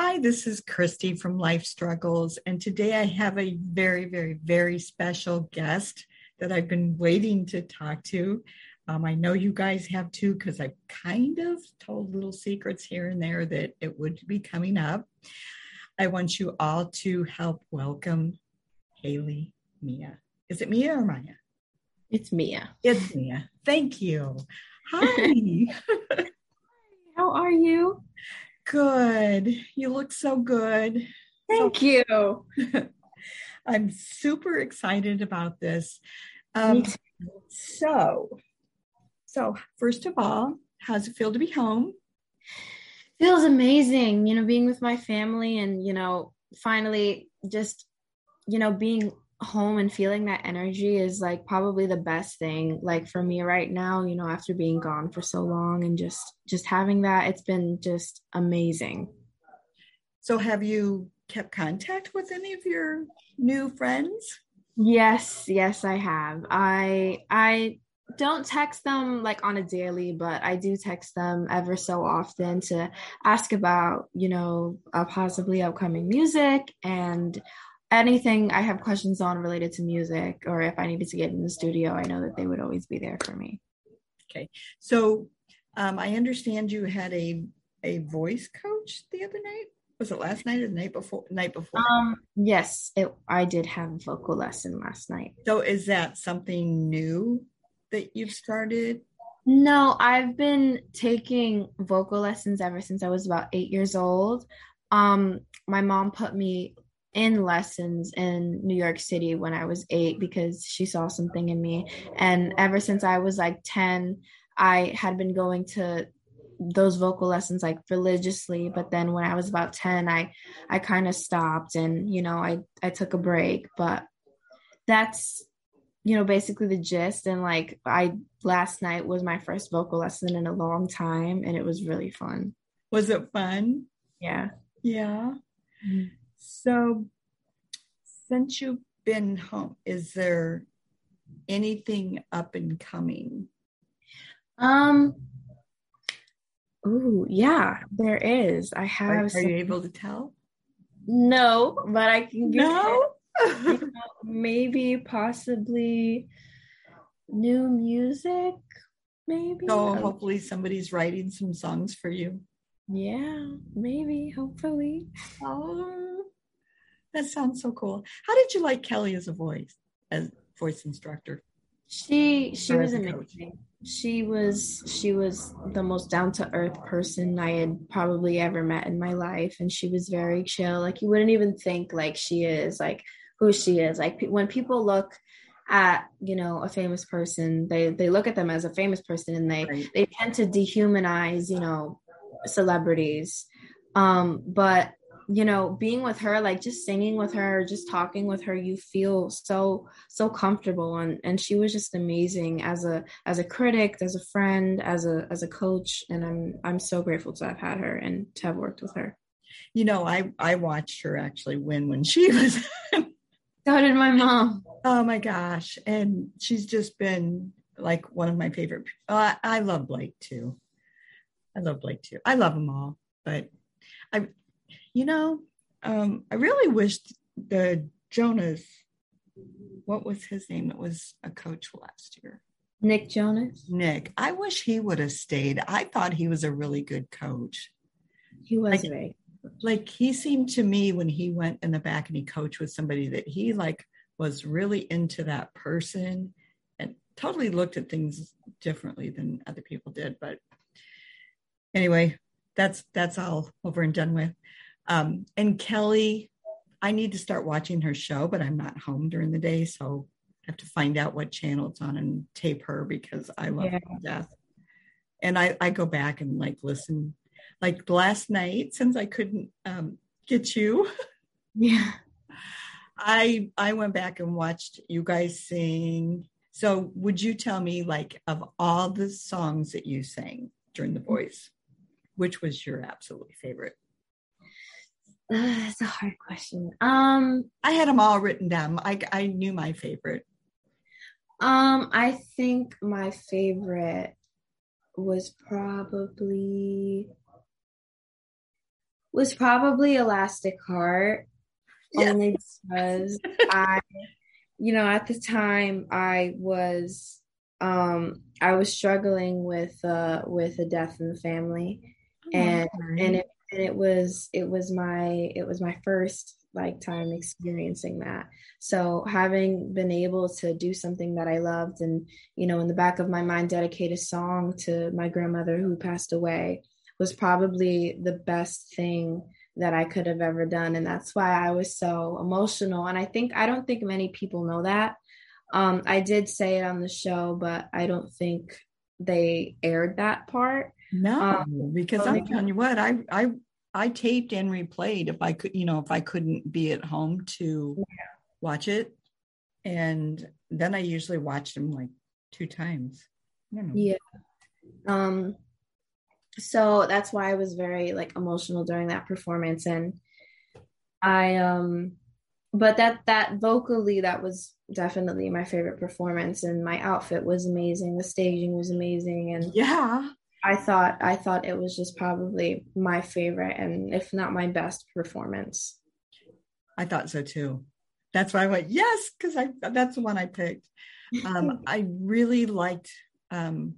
Hi, this is Christy from Life Struggles, and today I have a very, very, very special guest that I've been waiting to talk to. Um, I know you guys have too, because I've kind of told little secrets here and there that it would be coming up. I want you all to help welcome Hailey Mia. Is it Mia or Maya? It's Mia. It's Mia. Thank you. Hi. Hi. How are you? Good. You look so good. Thank so, you. I'm super excited about this. Um, so, so first of all, how's it feel to be home? Feels amazing, you know, being with my family and, you know, finally just, you know, being home and feeling that energy is like probably the best thing like for me right now you know after being gone for so long and just just having that it's been just amazing. So have you kept contact with any of your new friends? Yes yes i have. I i don't text them like on a daily but i do text them ever so often to ask about you know uh, possibly upcoming music and anything I have questions on related to music or if I needed to get in the studio, I know that they would always be there for me. Okay. So um, I understand you had a a voice coach the other night. Was it last night or the night before? Night before. Um. Yes, it. I did have a vocal lesson last night. So is that something new that you've started? No, I've been taking vocal lessons ever since I was about eight years old. Um, my mom put me in lessons in New York City when I was eight because she saw something in me. And ever since I was like 10, I had been going to those vocal lessons like religiously. But then when i was about 10 i i kind of stopped and you know i i took a break. But that's you know basically the gist. And like i last night was my first vocal lesson in a long time and it was really fun. Was it fun? Yeah. Yeah. Mm-hmm. So, since you've been home, is there anything up and coming? Um. Oh yeah, there is. I have. Are, are you able to tell? No, but I can. No. maybe, possibly, new music. Maybe. So hopefully somebody's writing some songs for you. Yeah, maybe. Hopefully. Oh that sounds so cool. How did you like Kelly as a voice, as voice instructor? She she was amazing. She was she was the most down to earth person I had probably ever met in my life, and she was very chill. Like you wouldn't even think like she is like who she is. Like when people look at you know a famous person, they they look at them as a famous person, and they right. they tend to dehumanize you know celebrities. Um, but you know being with her like just singing with her just talking with her you feel so so comfortable. And and she was just amazing as a as a critic as a friend as a as a coach. And i'm i'm so grateful to have had her and to have worked with her. You know i i watched her actually win when she was so did my mom. Oh my gosh. And she's just been like one of my favorite uh, i love blake too i love blake too i love them all but I you know, um, I really wished the Jonas, what was his name? It was a coach last year. Nick Jonas. Nick. I wish he would have stayed. I thought he was a really good coach. He was like, right. Like he seemed to me when he went in the back and he coached with somebody that he like was really into that person and totally looked at things differently than other people did. But anyway, that's that's all over and done with. Um, and Kelly, I need to start watching her show, but I'm not home during the day, so I have to find out what channel it's on and tape her because I love yeah. her death. And I, I go back and like listen. Like last night, since I couldn't um, get you, yeah, I I went back and watched you guys sing. So would you tell me, like, of all the songs that you sang during the voice, which was your absolute favorite? that's a hard question. Um, I had them all written down. I I knew my favorite. Um, I think my favorite was probably was probably Elastic Heart, yes. only because I, you know, at the time I was, um, I was struggling with, uh, with a death in the family, oh, and and it and it was it was my it was my first like time experiencing that. So having been able to do something that i loved and you know in the back of my mind dedicate a song to my grandmother who passed away was probably the best thing that i could have ever done. And that's why i was so emotional. And i think i don't think many people know that. Um, i did say it on the show but i don't think they aired that part no, um, because I'm telling you what, I I I taped and replayed if I could, you know, if I couldn't be at home to yeah. watch it, and then I usually watched them like two times. Yeah. Um. So that's why I was very like emotional during that performance, and I um, but that that vocally that was definitely my favorite performance, and my outfit was amazing, the staging was amazing, and yeah, I thought I thought it was just probably my favorite and if not my best performance. I thought so too. That's why I went yes because I that's the one I picked. Um, I really liked um,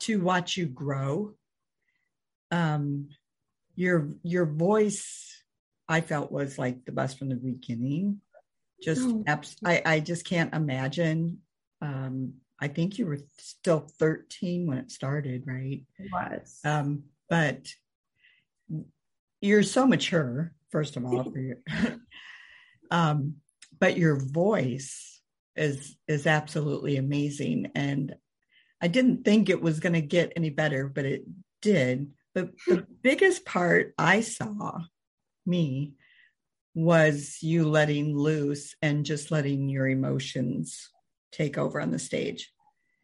to watch you grow. Um, your your voice I felt was like the best from the beginning. Just oh. I I just can't imagine um, I think you were still 13 when it started, right? It was. Um, but you're so mature, first of all, for your, um, but your voice is is absolutely amazing. And I didn't think it was going to get any better, but it did. But the biggest part I saw, me, was you letting loose and just letting your emotions take over on the stage.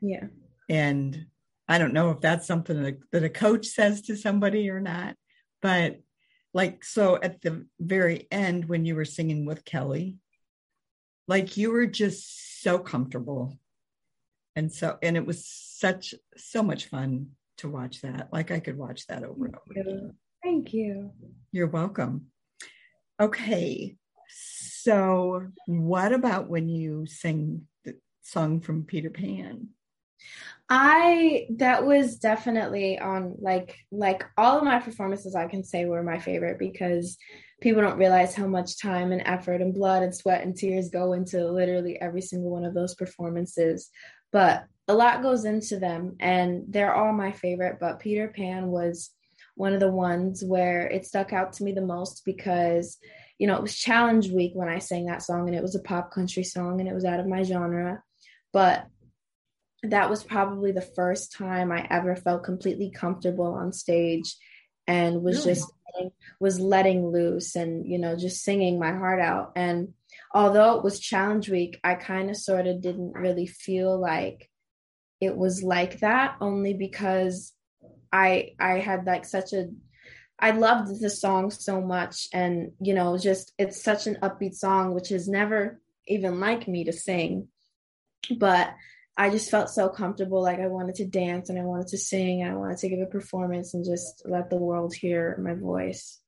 Yeah. And I don't know if that's something that, that a coach says to somebody or not, but like, so at the very end, when you were singing with Kelly, like you were just so comfortable. And so, and it was such, so much fun to watch that. Like I could watch that over and over again. Thank you. You're welcome. Okay. So, what about when you sing song from Peter Pan? I that was definitely on like like all of my performances I can say were my favorite because people don't realize how much time and effort and blood and sweat and tears go into literally every single one of those performances. But a lot goes into them and they're all my favorite, but Peter Pan was one of the ones where it stuck out to me the most because you know, it was challenge week when I sang that song and it was a pop country song and it was out of my genre. But that was probably the first time I ever felt completely comfortable on stage and was really? just was letting loose and you know just singing my heart out. And although it was challenge week I kind of sort of didn't really feel like it was like that only because I I had like such a I loved the song so much. And you know just it's such an upbeat song which is never even like me to sing but I just felt so comfortable. Like I wanted to dance and I wanted to sing. And I wanted to give a performance and just let the world hear my voice.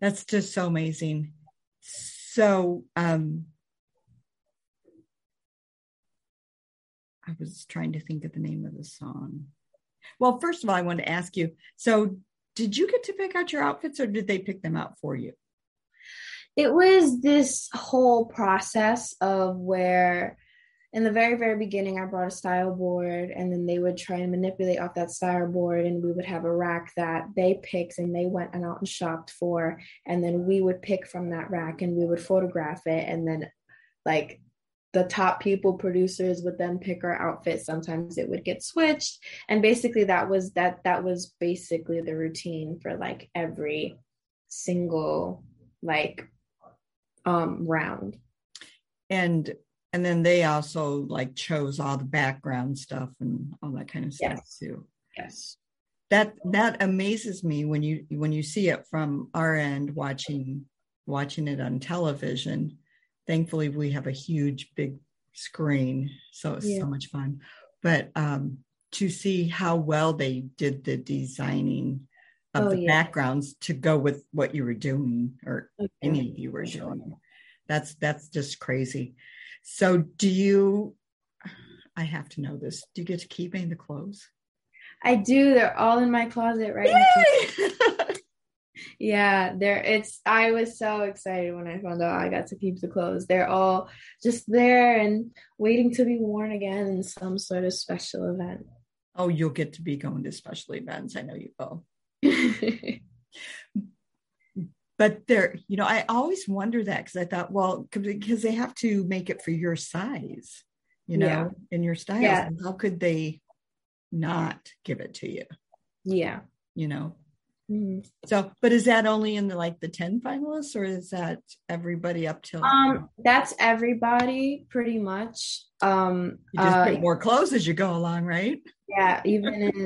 That's just so amazing. So, um, I was trying to think of the name of the song. Well, first of all, I wanted to ask you so, did you get to pick out your outfits or did they pick them out for you? It was this whole process of where in the very very beginning i brought a style board and then they would try and manipulate off that style board and we would have a rack that they picked and they went and out and shopped for. And then we would pick from that rack and we would photograph it. And then like the top people producers would then pick our outfit sometimes it would get switched. And basically that was that that was basically the routine for like every single like um, round. And and then they also like chose all the background stuff and all that kind of stuff yes. too. Yes. That that amazes me when you when you see it from our end watching watching it on television. Thankfully we have a huge big screen, so it's yeah. so much fun. But um to see how well they did the designing of oh, the yeah. backgrounds to go with what you were doing or okay. any of you were doing. That's that's just crazy. So do you I have to know this. Do you get to keep any of the clothes? I do. They're all in my closet right now. yeah, there it's I was so excited when I found out I got to keep the clothes. They're all just there and waiting to be worn again in some sort of special event. Oh, you'll get to be going to special events. I know you will. but there, you know, I always wonder that because I thought, well, because they have to make it for your size, you know, yeah. in your style. Yeah. How could they not give it to you? Yeah. You know, mm-hmm. so, but is that only in the like the 10 finalists or is that everybody up till? Um, that's everybody pretty much. Um, you just uh, put more clothes as you go along, right? Yeah. Even in,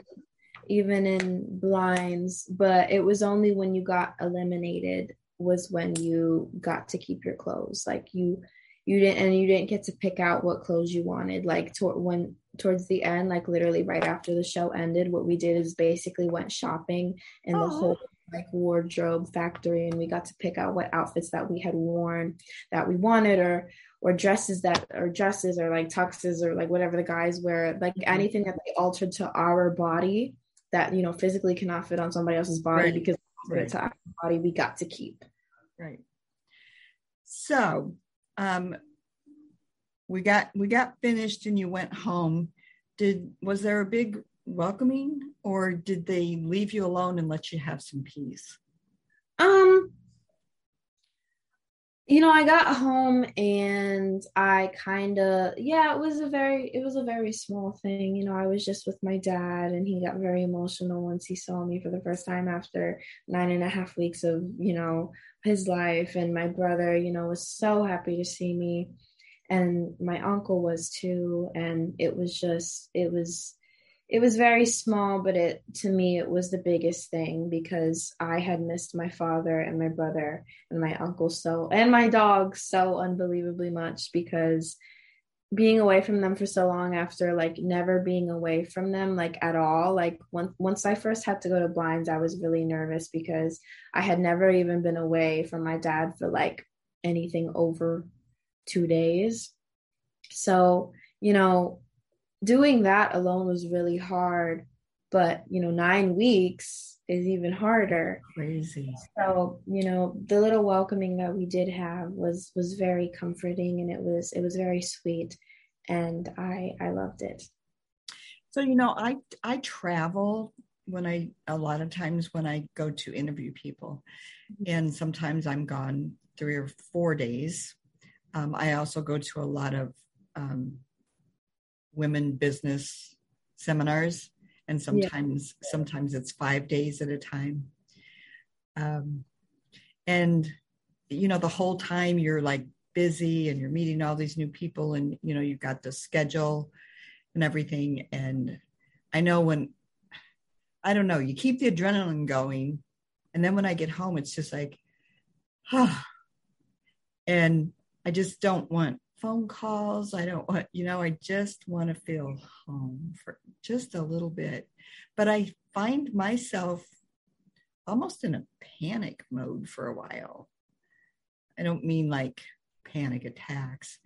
even in blinds, but it was only when you got eliminated was when you got to keep your clothes. Like you, you didn't, and you didn't get to pick out what clothes you wanted. Like to, when towards the end, like literally right after the show ended, what we did is basically went shopping in the whole like wardrobe factory, and we got to pick out what outfits that we had worn that we wanted, or or dresses that or dresses or like tuxes or like whatever the guys wear, like mm-hmm. anything that they altered to our body that you know physically cannot fit on somebody else's body right. because right. to our body we got to keep right so um we got we got finished and you went home did was there a big welcoming or did they leave you alone and let you have some peace um you know i got home and i kind of yeah it was a very it was a very small thing you know i was just with my dad and he got very emotional once he saw me for the first time after nine and a half weeks of you know his life. And my brother you know was so happy to see me. And my uncle was too. And it was just it was it was very small, but it to me it was the biggest thing because I had missed my father and my brother and my uncle so and my dog so unbelievably much because being away from them for so long after like never being away from them like at all like once once I first had to go to blinds I was really nervous because I had never even been away from my dad for like anything over 2 days. So you know doing that alone was really hard but you know nine weeks is even harder. Crazy. So you know the little welcoming that we did have was was very comforting and it was it was very sweet and i i loved it. So you know i i travel when i a lot of times when i go to interview people mm-hmm. and sometimes i'm gone three or four days. Um, i also go to a lot of um, women business seminars and sometimes yeah. sometimes it's five days at a time. Um, and you know the whole time you're like busy and you're meeting all these new people and you know you've got the schedule and everything. And i know when i don't know you keep the adrenaline going. And then when i get home it's just like huh and i just don't want phone calls. I don't want, you know, I just want to feel home for just a little bit. But I find myself almost in a panic mode for a while. I don't mean like panic attacks,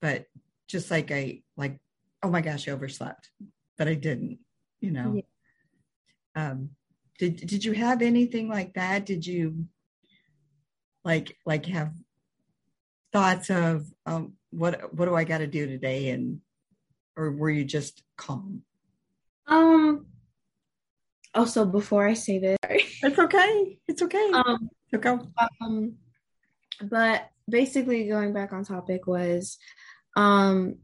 but just like I like, oh my gosh, I overslept, but I didn't, you know. Yeah. Um, did did you have anything like that? Did you like like have thoughts of um, what what do I got to do today, and or were you just calm? Um. Also, before I say this, it's okay. It's okay. Um. It's okay. Um. But basically, going back on topic was, um,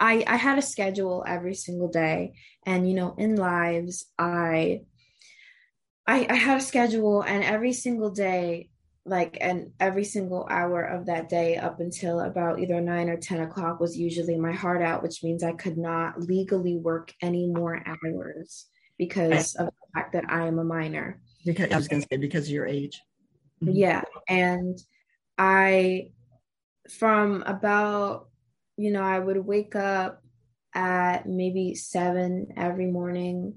I I had a schedule every single day, and you know, in lives, I I, I had a schedule, and every single day like and every single hour of that day up until about either 9 or 10 o'clock was usually my heart out which means i could not legally work any more hours because of the fact that i am a minor because i was going to say because of your age mm-hmm. yeah and i from about you know i would wake up at maybe seven every morning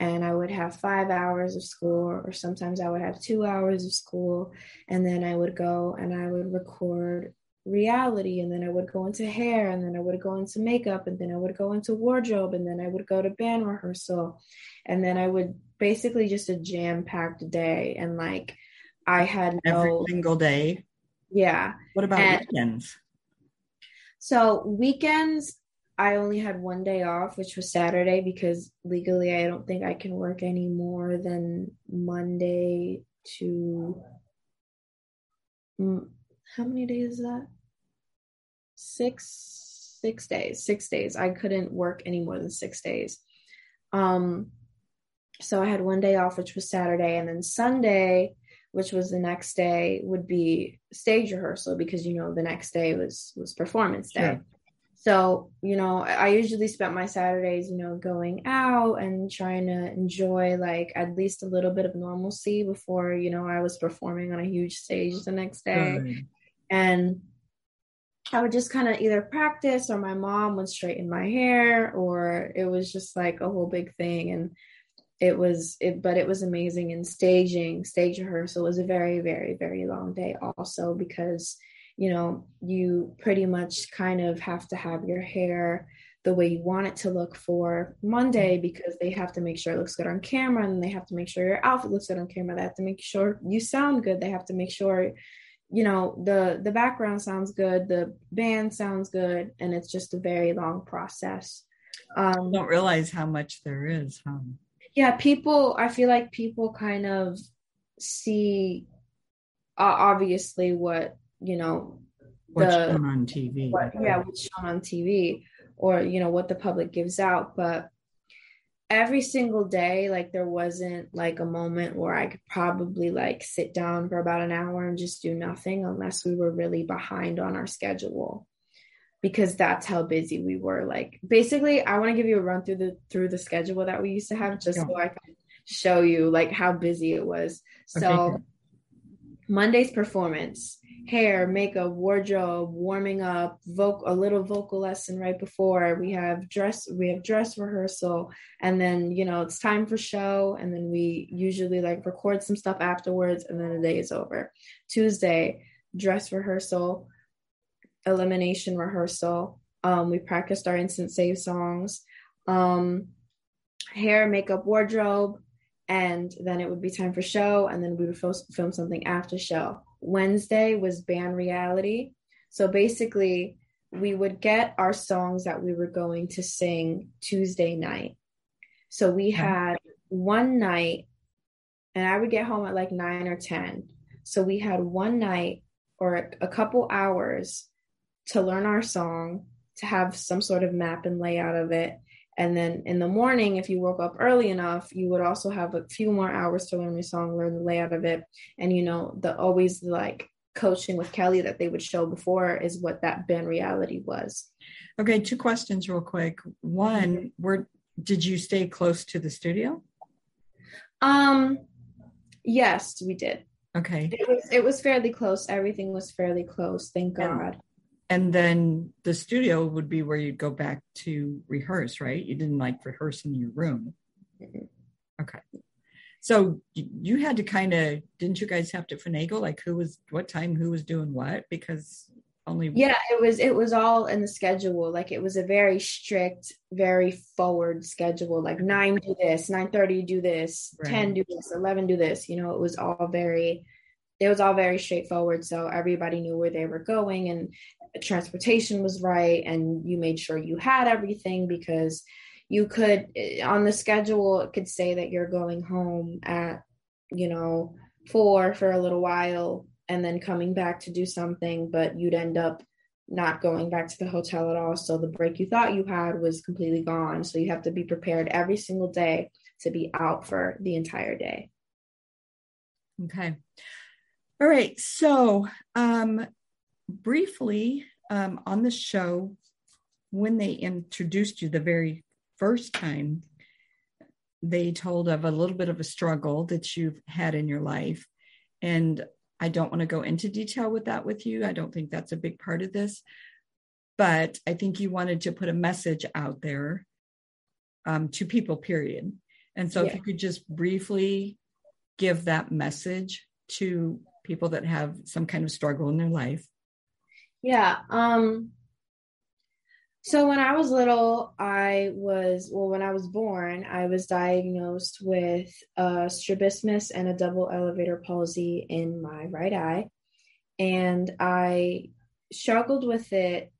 and I would have five hours of school, or sometimes I would have two hours of school, and then I would go and I would record reality, and then I would go into hair, and then I would go into makeup, and then I would go into wardrobe, and then I would go to band rehearsal, and then I would basically just a jam packed day, and like I had no, every single day. Yeah. What about and, weekends? So weekends, I only had one day off, which was Saturday, because legally I don't think I can work any more than Monday to. How many days is that? Six, six days. Six days. I couldn't work any more than six days. Um, so I had one day off, which was Saturday, and then Sunday, which was the next day, would be stage rehearsal because you know the next day was was performance day. Sure. So, you know, I usually spent my Saturdays, you know, going out and trying to enjoy like at least a little bit of normalcy before, you know, I was performing on a huge stage the next day. Right. And I would just kind of either practice or my mom would straighten my hair or it was just like a whole big thing. And it was it but it was amazing and staging stage rehearsal was a very very very long day also because you know, you pretty much kind of have to have your hair the way you want it to look for Monday because they have to make sure it looks good on camera and they have to make sure your outfit looks good on camera. They have to make sure you sound good. They have to make sure you know the the background sounds good, the band sounds good, and it's just a very long process. Um, don't realize how much there is, huh? Yeah, people. I feel like people kind of see uh, obviously what you know what's the, shown on TV. What, yeah, what's shown on TV or you know what the public gives out, but every single day like there wasn't like a moment where I could probably like sit down for about an hour and just do nothing unless we were really behind on our schedule because that's how busy we were like basically I want to give you a run through the through the schedule that we used to have just yeah. so I can show you like how busy it was. So okay. Monday's performance hair, makeup, wardrobe, warming up, vocal a little vocal lesson right before. We have dress we have dress rehearsal and then, you know, it's time for show and then we usually like record some stuff afterwards and then the day is over. Tuesday, dress rehearsal, elimination rehearsal. Um, we practiced our instant save songs. Um, hair, makeup, wardrobe, and then it would be time for show and then we would film something after show Wednesday was band reality. So basically, we would get our songs that we were going to sing Tuesday night. So we had one night, and I would get home at like nine or 10. So we had one night or a couple hours to learn our song, to have some sort of map and layout of it, and then in the morning, if you woke up early enough, you would also have a few more hours to learn the song, learn the layout of it. And you know, the always like coaching with Kelly that they would show before is what that band reality was. Okay, two questions real quick. One, where did you stay close to the studio? Um yes, we did. Okay. It was it was fairly close. Everything was fairly close, thank God and then the studio would be where you'd go back to rehearse right? You didn't like rehearse in your room. Mm-hmm. Okay. So you had to kind of didn't you guys have to finagle like who was what time who was doing what? Because only yeah it was it was all in the schedule. Like it was a very strict very forward schedule. Like 9 do this 9 30 do this right. 10 do this 11 do this you know? It was all very it was all very straightforward. So everybody knew where they were going and transportation was right and you made sure you had everything because you could eh, on the schedule it could say that you're going home at you know four for a little while and then coming back to do something but you'd end up not going back to the hotel at all. So the break you thought you had was completely gone. So you have to be prepared every single day to be out for the entire day. Okay all right so um briefly um, on the show, when they introduced you the very first time, they told of a little bit of a struggle that you've had in your life. And I don't want to go into detail with that with you. I don't think that's a big part of this. but I think you wanted to put a message out there um, to people, period. And so, yeah. if you could just briefly give that message to people that have some kind of struggle in their life. Yeah. Um, so when I was little, I was well. When I was born, I was diagnosed with a strabismus and a double elevator palsy in my right eye, and I struggled with it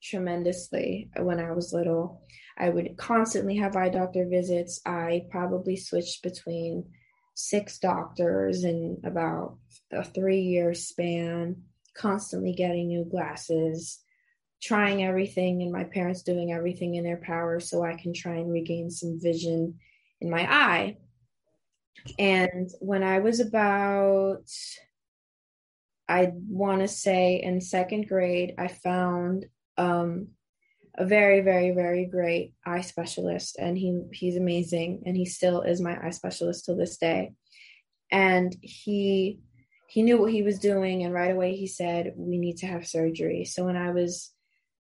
tremendously when I was little. I would constantly have eye doctor visits. I probably switched between six doctors in about a three year span, constantly getting new glasses trying everything and my parents doing everything in their power so I can try and regain some vision in my eye. And when I was about, I want to say in second grade, I found um, a very, very, very great eye specialist, and he he's amazing, and he still is my eye specialist till this day. And he he knew what he was doing, and right away he said we need to have surgery. So when I was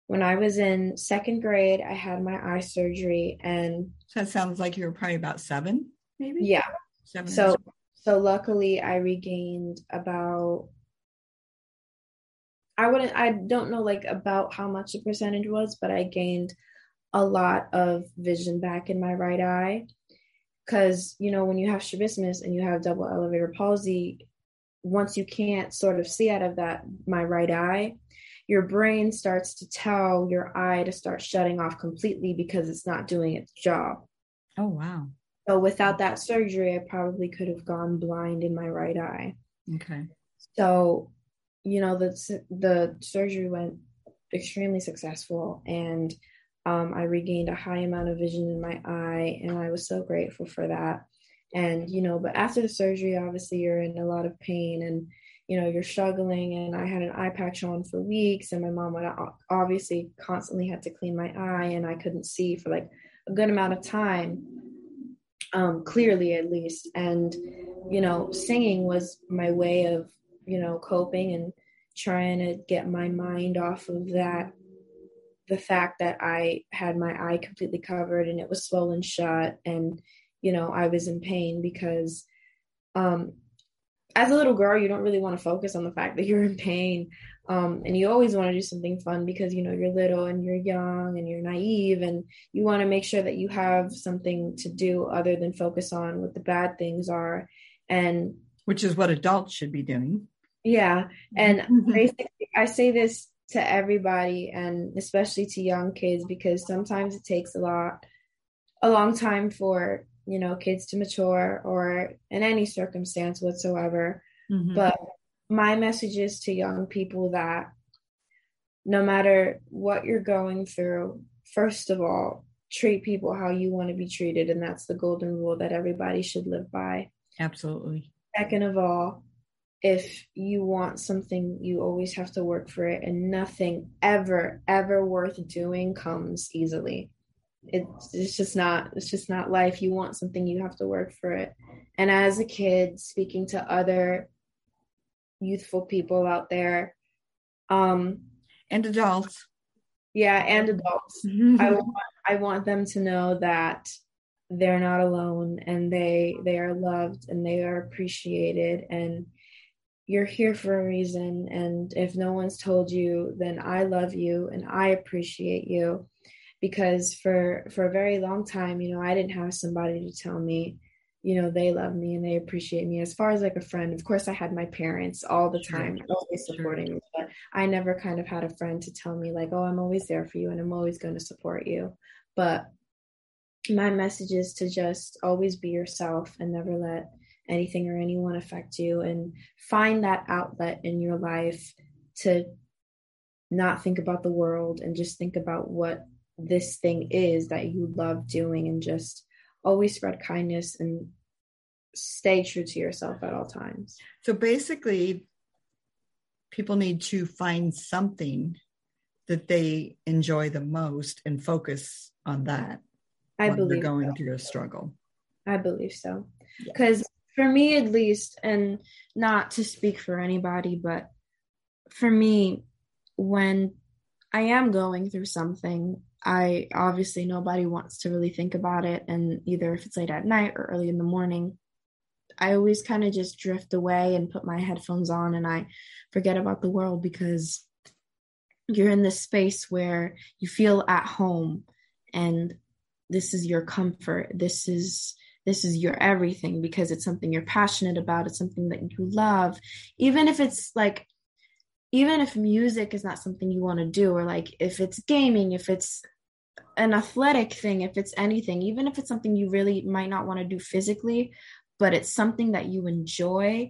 when I was in second grade, I had my eye surgery, and so that sounds like you were probably about seven, maybe. Yeah. Seven. So, so luckily, I regained about. I wouldn't. I don't know like about how much the percentage was, but I gained a lot of vision back in my right eye, because you know when you have strabismus and you have double elevator palsy, once you can't sort of see out of that my right eye your brain starts to tell your eye to start shutting off completely because it's not doing its job. Oh, wow. So without that surgery, I probably could have gone blind in my right eye. Okay. So, you know, the the surgery went extremely successful, and um, I regained a high amount of vision in my eye, and I was so grateful for that. And you know, but after the surgery, obviously, you're in a lot of pain, and you know you're struggling and i had an eye patch on for weeks and my mom would obviously constantly had to clean my eye and i couldn't see for like a good amount of time um, clearly at least and you know singing was my way of you know coping and trying to get my mind off of that the fact that i had my eye completely covered and it was swollen shut and you know i was in pain because um as a little girl, you don't really want to focus on the fact that you're in pain. Um, and you always want to do something fun because you know you're little and you're young and you're naive and you want to make sure that you have something to do other than focus on what the bad things are and which is what adults should be doing yeah and basically i say this to everybody and especially to young kids because sometimes it takes a lot a long time for you know kids to mature or in any circumstance whatsoever. Mm-hmm. but my message is to young people that no matter what you're going through first of all treat people how you want to be treated and that's the golden rule that everybody should live by. Absolutely. Second of all if you want something you always have to work for it and nothing ever ever worth doing comes easily. It's it's just not it's just not life. You want something you have to work for it. And as a kid speaking to other youthful people out there um and adults. Yeah and adults. I want i want them to know that they're not alone and they they are loved and they are appreciated and you're here for a reason and if no one's told you then i love you and i appreciate you because for for a very long time you know i didn't have somebody to tell me you know they love me and they appreciate me as far as like a friend of course i had my parents all the time sure. always supporting sure. me but i never kind of had a friend to tell me like oh i'm always there for you and i'm always going to support you but my message is to just always be yourself and never let anything or anyone affect you and find that outlet in your life to not think about the world and just think about what this thing is that you love doing and just always spread kindness and stay true to yourself at all times. So basically, people need to find something that they enjoy the most and focus on that. I believe they're going so. through a struggle. I believe so. Because. For me, at least, and not to speak for anybody, but for me, when I am going through something. I obviously nobody wants to really think about it. And either if it's late at night or early in the morning, I always kind of just drift away and put my headphones on and I forget about the world because you're in this space where you feel at home and this is your comfort. This is this is your everything because it's something you're passionate about. It's something that you love. Even if it's like even if music is not something you want to do or like if it's gaming if it's an athletic thing if it's anything even if it's something you really might not want to do physically but it's something that you enjoy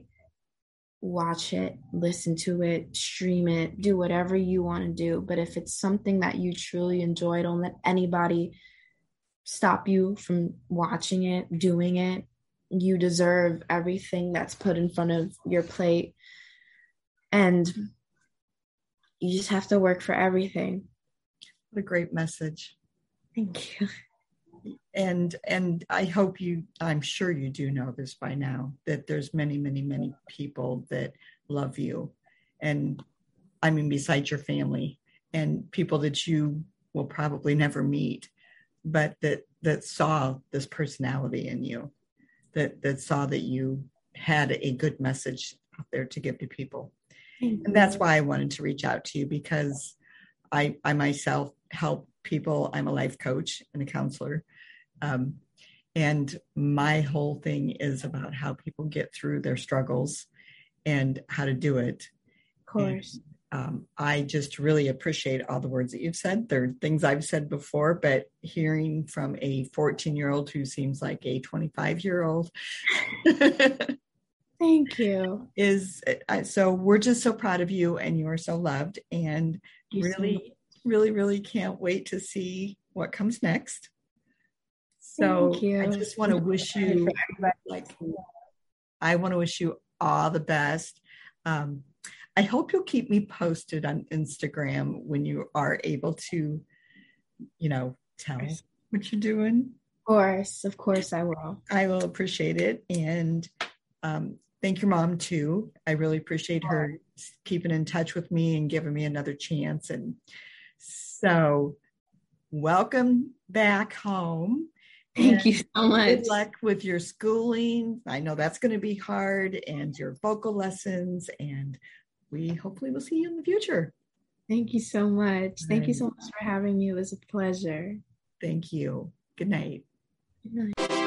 watch it listen to it stream it do whatever you want to do. But if it's something that you truly enjoy don't let anybody stop you from watching it, doing it. You deserve everything that's put in front of your plate. And you just have to work for everything. What a great message. Thank you. And and I hope you I'm sure you do know this by now that there's many many many people that love you and I mean besides your family and people that you will probably never meet but that that saw this personality in you that that saw that you had a good message out there to give to people. And that's why i wanted to reach out to you because i i myself help people. I'm a life coach and a counselor. Um, and my whole thing is about how people get through their struggles and how to do it. Of course um, I just really appreciate all the words that you've said. They're things I've said before, but hearing from a 14 year old who seems like a 25 year old. Thank you. Is uh, so we're just so proud of you and you are so loved and really, so really, really can't wait to see what comes next. So I just want to wish you like I want to wish you all the best. Um, I hope you'll keep me posted on Instagram when you are able to, you know, tell what you're doing. Of course, of course, I will. I will appreciate it. And um, thank your mom too. I really appreciate her keeping in touch with me and giving me another chance. And so, welcome back home. Thank and you so much. Good luck with your schooling. I know that's going to be hard, and your vocal lessons, and we hopefully will see you in the future. Thank you so much. Thank you so much for having me. It was a pleasure. Thank you. Good night. Good night.